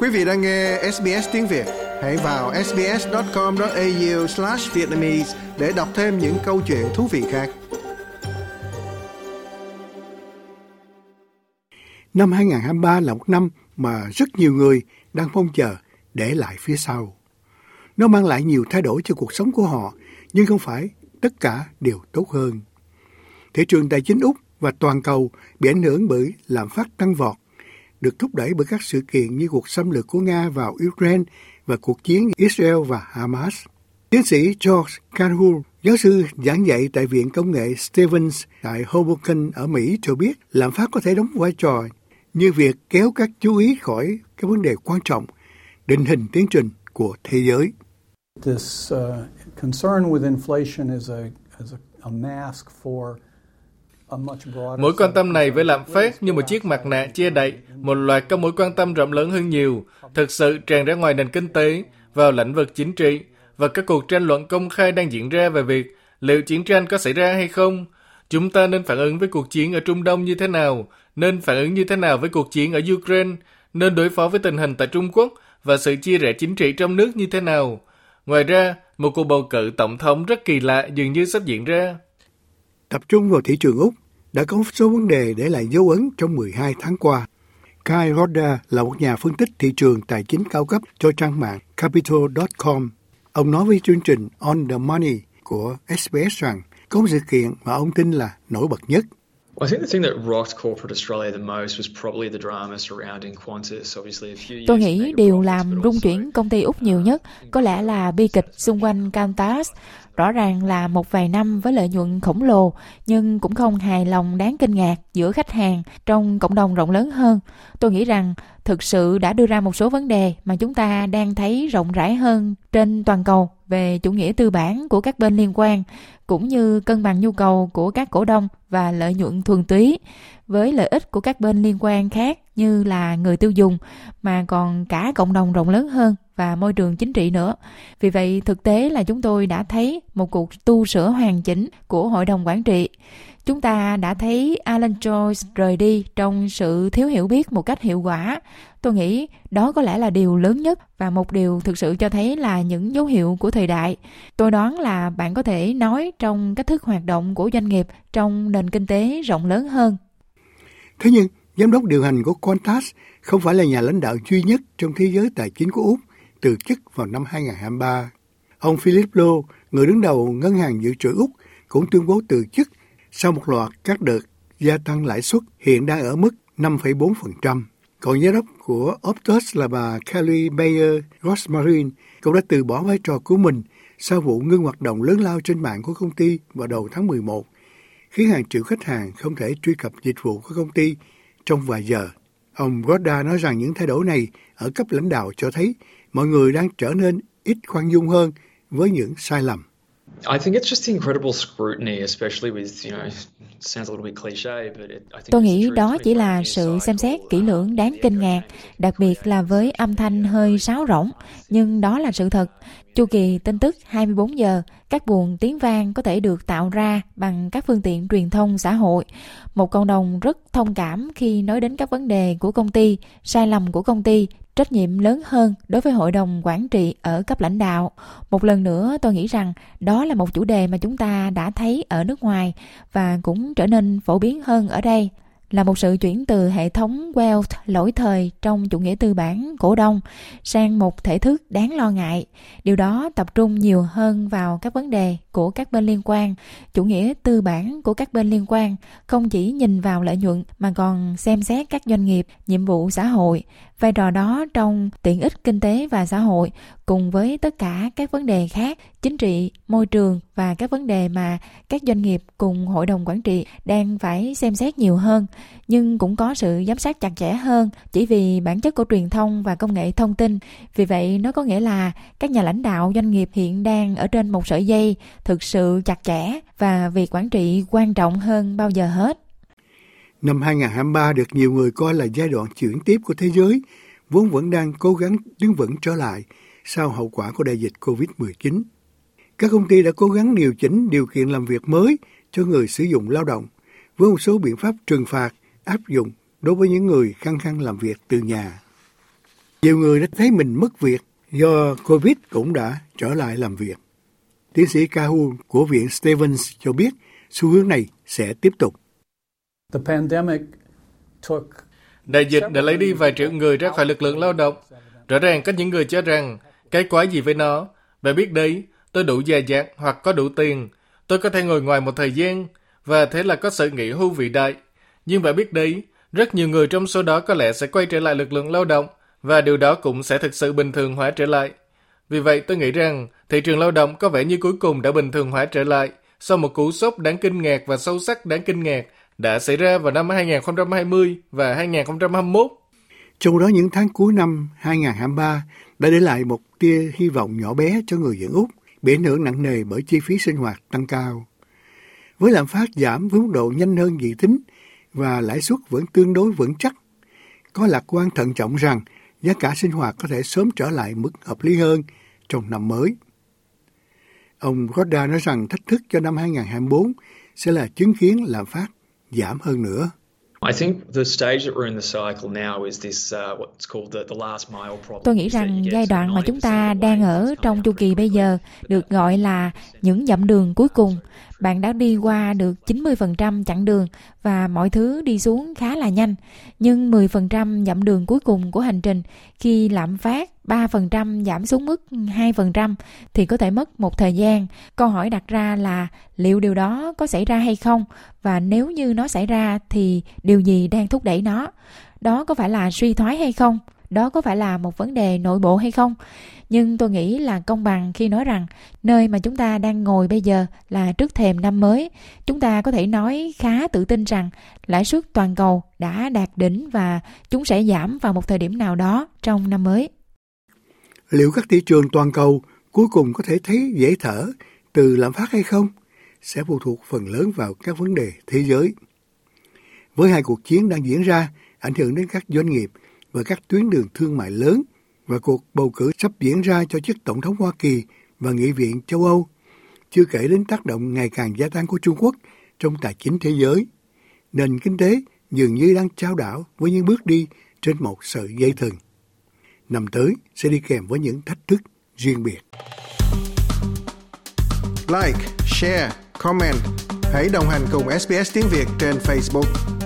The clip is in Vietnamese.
Quý vị đang nghe SBS tiếng Việt, hãy vào sbs.com.au/vietnamese để đọc thêm những câu chuyện thú vị khác. Năm 2023 là một năm mà rất nhiều người đang mong chờ để lại phía sau. Nó mang lại nhiều thay đổi cho cuộc sống của họ, nhưng không phải tất cả đều tốt hơn. Thị trường tài chính Úc và toàn cầu bị ảnh hưởng bởi lạm phát tăng vọt, được thúc đẩy bởi các sự kiện như cuộc xâm lược của Nga vào Ukraine và cuộc chiến Israel và Hamas. Tiến sĩ George Carhull, giáo sư giảng dạy tại Viện Công nghệ Stevens tại Hoboken ở Mỹ cho biết lạm phát có thể đóng vai trò như việc kéo các chú ý khỏi các vấn đề quan trọng, định hình tiến trình của thế giới. This uh, concern with inflation is a, is a, a mask for Mối quan tâm này với lạm phát như một chiếc mặt nạ che đậy một loạt các mối quan tâm rộng lớn hơn nhiều, thực sự tràn ra ngoài nền kinh tế, vào lĩnh vực chính trị, và các cuộc tranh luận công khai đang diễn ra về việc liệu chiến tranh có xảy ra hay không, chúng ta nên phản ứng với cuộc chiến ở Trung Đông như thế nào, nên phản ứng như thế nào với cuộc chiến ở Ukraine, nên đối phó với tình hình tại Trung Quốc và sự chia rẽ chính trị trong nước như thế nào. Ngoài ra, một cuộc bầu cử tổng thống rất kỳ lạ dường như sắp diễn ra. Tập trung vào thị trường Úc, đã có một số vấn đề để lại dấu ấn trong 12 tháng qua. Kai Roda là một nhà phân tích thị trường tài chính cao cấp cho trang mạng Capital.com. Ông nói với chương trình On the Money của SBS rằng có một sự kiện mà ông tin là nổi bật nhất Tôi nghĩ điều làm rung chuyển công ty Úc nhiều nhất có lẽ là bi kịch xung quanh Qantas. Rõ ràng là một vài năm với lợi nhuận khổng lồ, nhưng cũng không hài lòng đáng kinh ngạc giữa khách hàng trong cộng đồng rộng lớn hơn. Tôi nghĩ rằng thực sự đã đưa ra một số vấn đề mà chúng ta đang thấy rộng rãi hơn trên toàn cầu về chủ nghĩa tư bản của các bên liên quan cũng như cân bằng nhu cầu của các cổ đông và lợi nhuận thuần túy với lợi ích của các bên liên quan khác như là người tiêu dùng, mà còn cả cộng đồng rộng lớn hơn và môi trường chính trị nữa. Vì vậy, thực tế là chúng tôi đã thấy một cuộc tu sửa hoàn chỉnh của hội đồng quản trị. Chúng ta đã thấy Alan Joyce rời đi trong sự thiếu hiểu biết một cách hiệu quả. Tôi nghĩ đó có lẽ là điều lớn nhất và một điều thực sự cho thấy là những dấu hiệu của thời đại. Tôi đoán là bạn có thể nói trong cách thức hoạt động của doanh nghiệp trong nền kinh tế rộng lớn hơn. Thế nhưng, giám đốc điều hành của Qantas không phải là nhà lãnh đạo duy nhất trong thế giới tài chính của Úc từ chức vào năm 2023. Ông Philip Lowe, người đứng đầu Ngân hàng Dự trữ Úc, cũng tuyên bố từ chức sau một loạt các đợt gia tăng lãi suất hiện đang ở mức 5,4%. Còn giám đốc của Optus là bà Kelly Bayer Rosmarin cũng đã từ bỏ vai trò của mình sau vụ ngưng hoạt động lớn lao trên mạng của công ty vào đầu tháng 11, khiến hàng triệu khách hàng không thể truy cập dịch vụ của công ty trong vài giờ. Ông Rodda nói rằng những thay đổi này ở cấp lãnh đạo cho thấy mọi người đang trở nên ít khoan dung hơn với những sai lầm. Tôi nghĩ đó chỉ là sự xem xét kỹ lưỡng đáng kinh ngạc, đặc biệt là với âm thanh hơi sáo rỗng, nhưng đó là sự thật. Chu kỳ tin tức 24 giờ, các buồn tiếng vang có thể được tạo ra bằng các phương tiện truyền thông xã hội. Một cộng đồng rất thông cảm khi nói đến các vấn đề của công ty, sai lầm của công ty, trách nhiệm lớn hơn đối với hội đồng quản trị ở cấp lãnh đạo. Một lần nữa tôi nghĩ rằng đó là một chủ đề mà chúng ta đã thấy ở nước ngoài và cũng trở nên phổ biến hơn ở đây là một sự chuyển từ hệ thống wealth lỗi thời trong chủ nghĩa tư bản cổ đông sang một thể thức đáng lo ngại. Điều đó tập trung nhiều hơn vào các vấn đề của các bên liên quan. Chủ nghĩa tư bản của các bên liên quan không chỉ nhìn vào lợi nhuận mà còn xem xét các doanh nghiệp, nhiệm vụ xã hội, vai trò đó trong tiện ích kinh tế và xã hội cùng với tất cả các vấn đề khác chính trị môi trường và các vấn đề mà các doanh nghiệp cùng hội đồng quản trị đang phải xem xét nhiều hơn nhưng cũng có sự giám sát chặt chẽ hơn chỉ vì bản chất của truyền thông và công nghệ thông tin. Vì vậy nó có nghĩa là các nhà lãnh đạo doanh nghiệp hiện đang ở trên một sợi dây thực sự chặt chẽ và việc quản trị quan trọng hơn bao giờ hết. Năm 2023 được nhiều người coi là giai đoạn chuyển tiếp của thế giới, vốn vẫn đang cố gắng đứng vững trở lại sau hậu quả của đại dịch COVID-19. Các công ty đã cố gắng điều chỉnh điều kiện làm việc mới cho người sử dụng lao động với một số biện pháp trừng phạt áp dụng đối với những người khăng khăng làm việc từ nhà. Nhiều người đã thấy mình mất việc do Covid cũng đã trở lại làm việc. Tiến sĩ Cahu của Viện Stevens cho biết xu hướng này sẽ tiếp tục. Đại dịch đã lấy đi vài triệu người ra khỏi lực lượng lao động. Rõ ràng có những người cho rằng cái quái gì với nó. Bạn biết đấy, tôi đủ già dặn hoặc có đủ tiền. Tôi có thể ngồi ngoài một thời gian và thế là có sự nghỉ hưu vĩ đại. Nhưng bạn biết đấy, rất nhiều người trong số đó có lẽ sẽ quay trở lại lực lượng lao động và điều đó cũng sẽ thực sự bình thường hóa trở lại. Vì vậy tôi nghĩ rằng thị trường lao động có vẻ như cuối cùng đã bình thường hóa trở lại sau một cú sốc đáng kinh ngạc và sâu sắc đáng kinh ngạc đã xảy ra vào năm 2020 và 2021. Trong đó những tháng cuối năm 2023 đã để lại một tia hy vọng nhỏ bé cho người dân Úc bị ảnh hưởng nặng nề bởi chi phí sinh hoạt tăng cao. Với lạm phát giảm với mức độ nhanh hơn dự tính và lãi suất vẫn tương đối vững chắc, có lạc quan thận trọng rằng giá cả sinh hoạt có thể sớm trở lại mức hợp lý hơn trong năm mới. Ông Rodda nói rằng thách thức cho năm 2024 sẽ là chứng kiến lạm phát giảm hơn nữa. Tôi nghĩ rằng giai đoạn mà chúng ta đang ở trong chu kỳ bây giờ được gọi là những dặm đường cuối cùng. Bạn đã đi qua được 90% chặng đường và mọi thứ đi xuống khá là nhanh. Nhưng 10% dặm đường cuối cùng của hành trình, khi lạm phát 3% giảm xuống mức 2% thì có thể mất một thời gian. Câu hỏi đặt ra là liệu điều đó có xảy ra hay không? Và nếu như nó xảy ra thì điều gì đang thúc đẩy nó? Đó có phải là suy thoái hay không? Đó có phải là một vấn đề nội bộ hay không? Nhưng tôi nghĩ là công bằng khi nói rằng nơi mà chúng ta đang ngồi bây giờ là trước thềm năm mới. Chúng ta có thể nói khá tự tin rằng lãi suất toàn cầu đã đạt đỉnh và chúng sẽ giảm vào một thời điểm nào đó trong năm mới liệu các thị trường toàn cầu cuối cùng có thể thấy dễ thở từ lạm phát hay không sẽ phụ thuộc phần lớn vào các vấn đề thế giới. Với hai cuộc chiến đang diễn ra, ảnh hưởng đến các doanh nghiệp và các tuyến đường thương mại lớn và cuộc bầu cử sắp diễn ra cho chức tổng thống Hoa Kỳ và Nghị viện châu Âu, chưa kể đến tác động ngày càng gia tăng của Trung Quốc trong tài chính thế giới. Nền kinh tế dường như đang trao đảo với những bước đi trên một sợi dây thừng năm tới sẽ đi kèm với những thách thức riêng biệt. Like, share, comment. Hãy đồng hành cùng SBS tiếng Việt trên Facebook.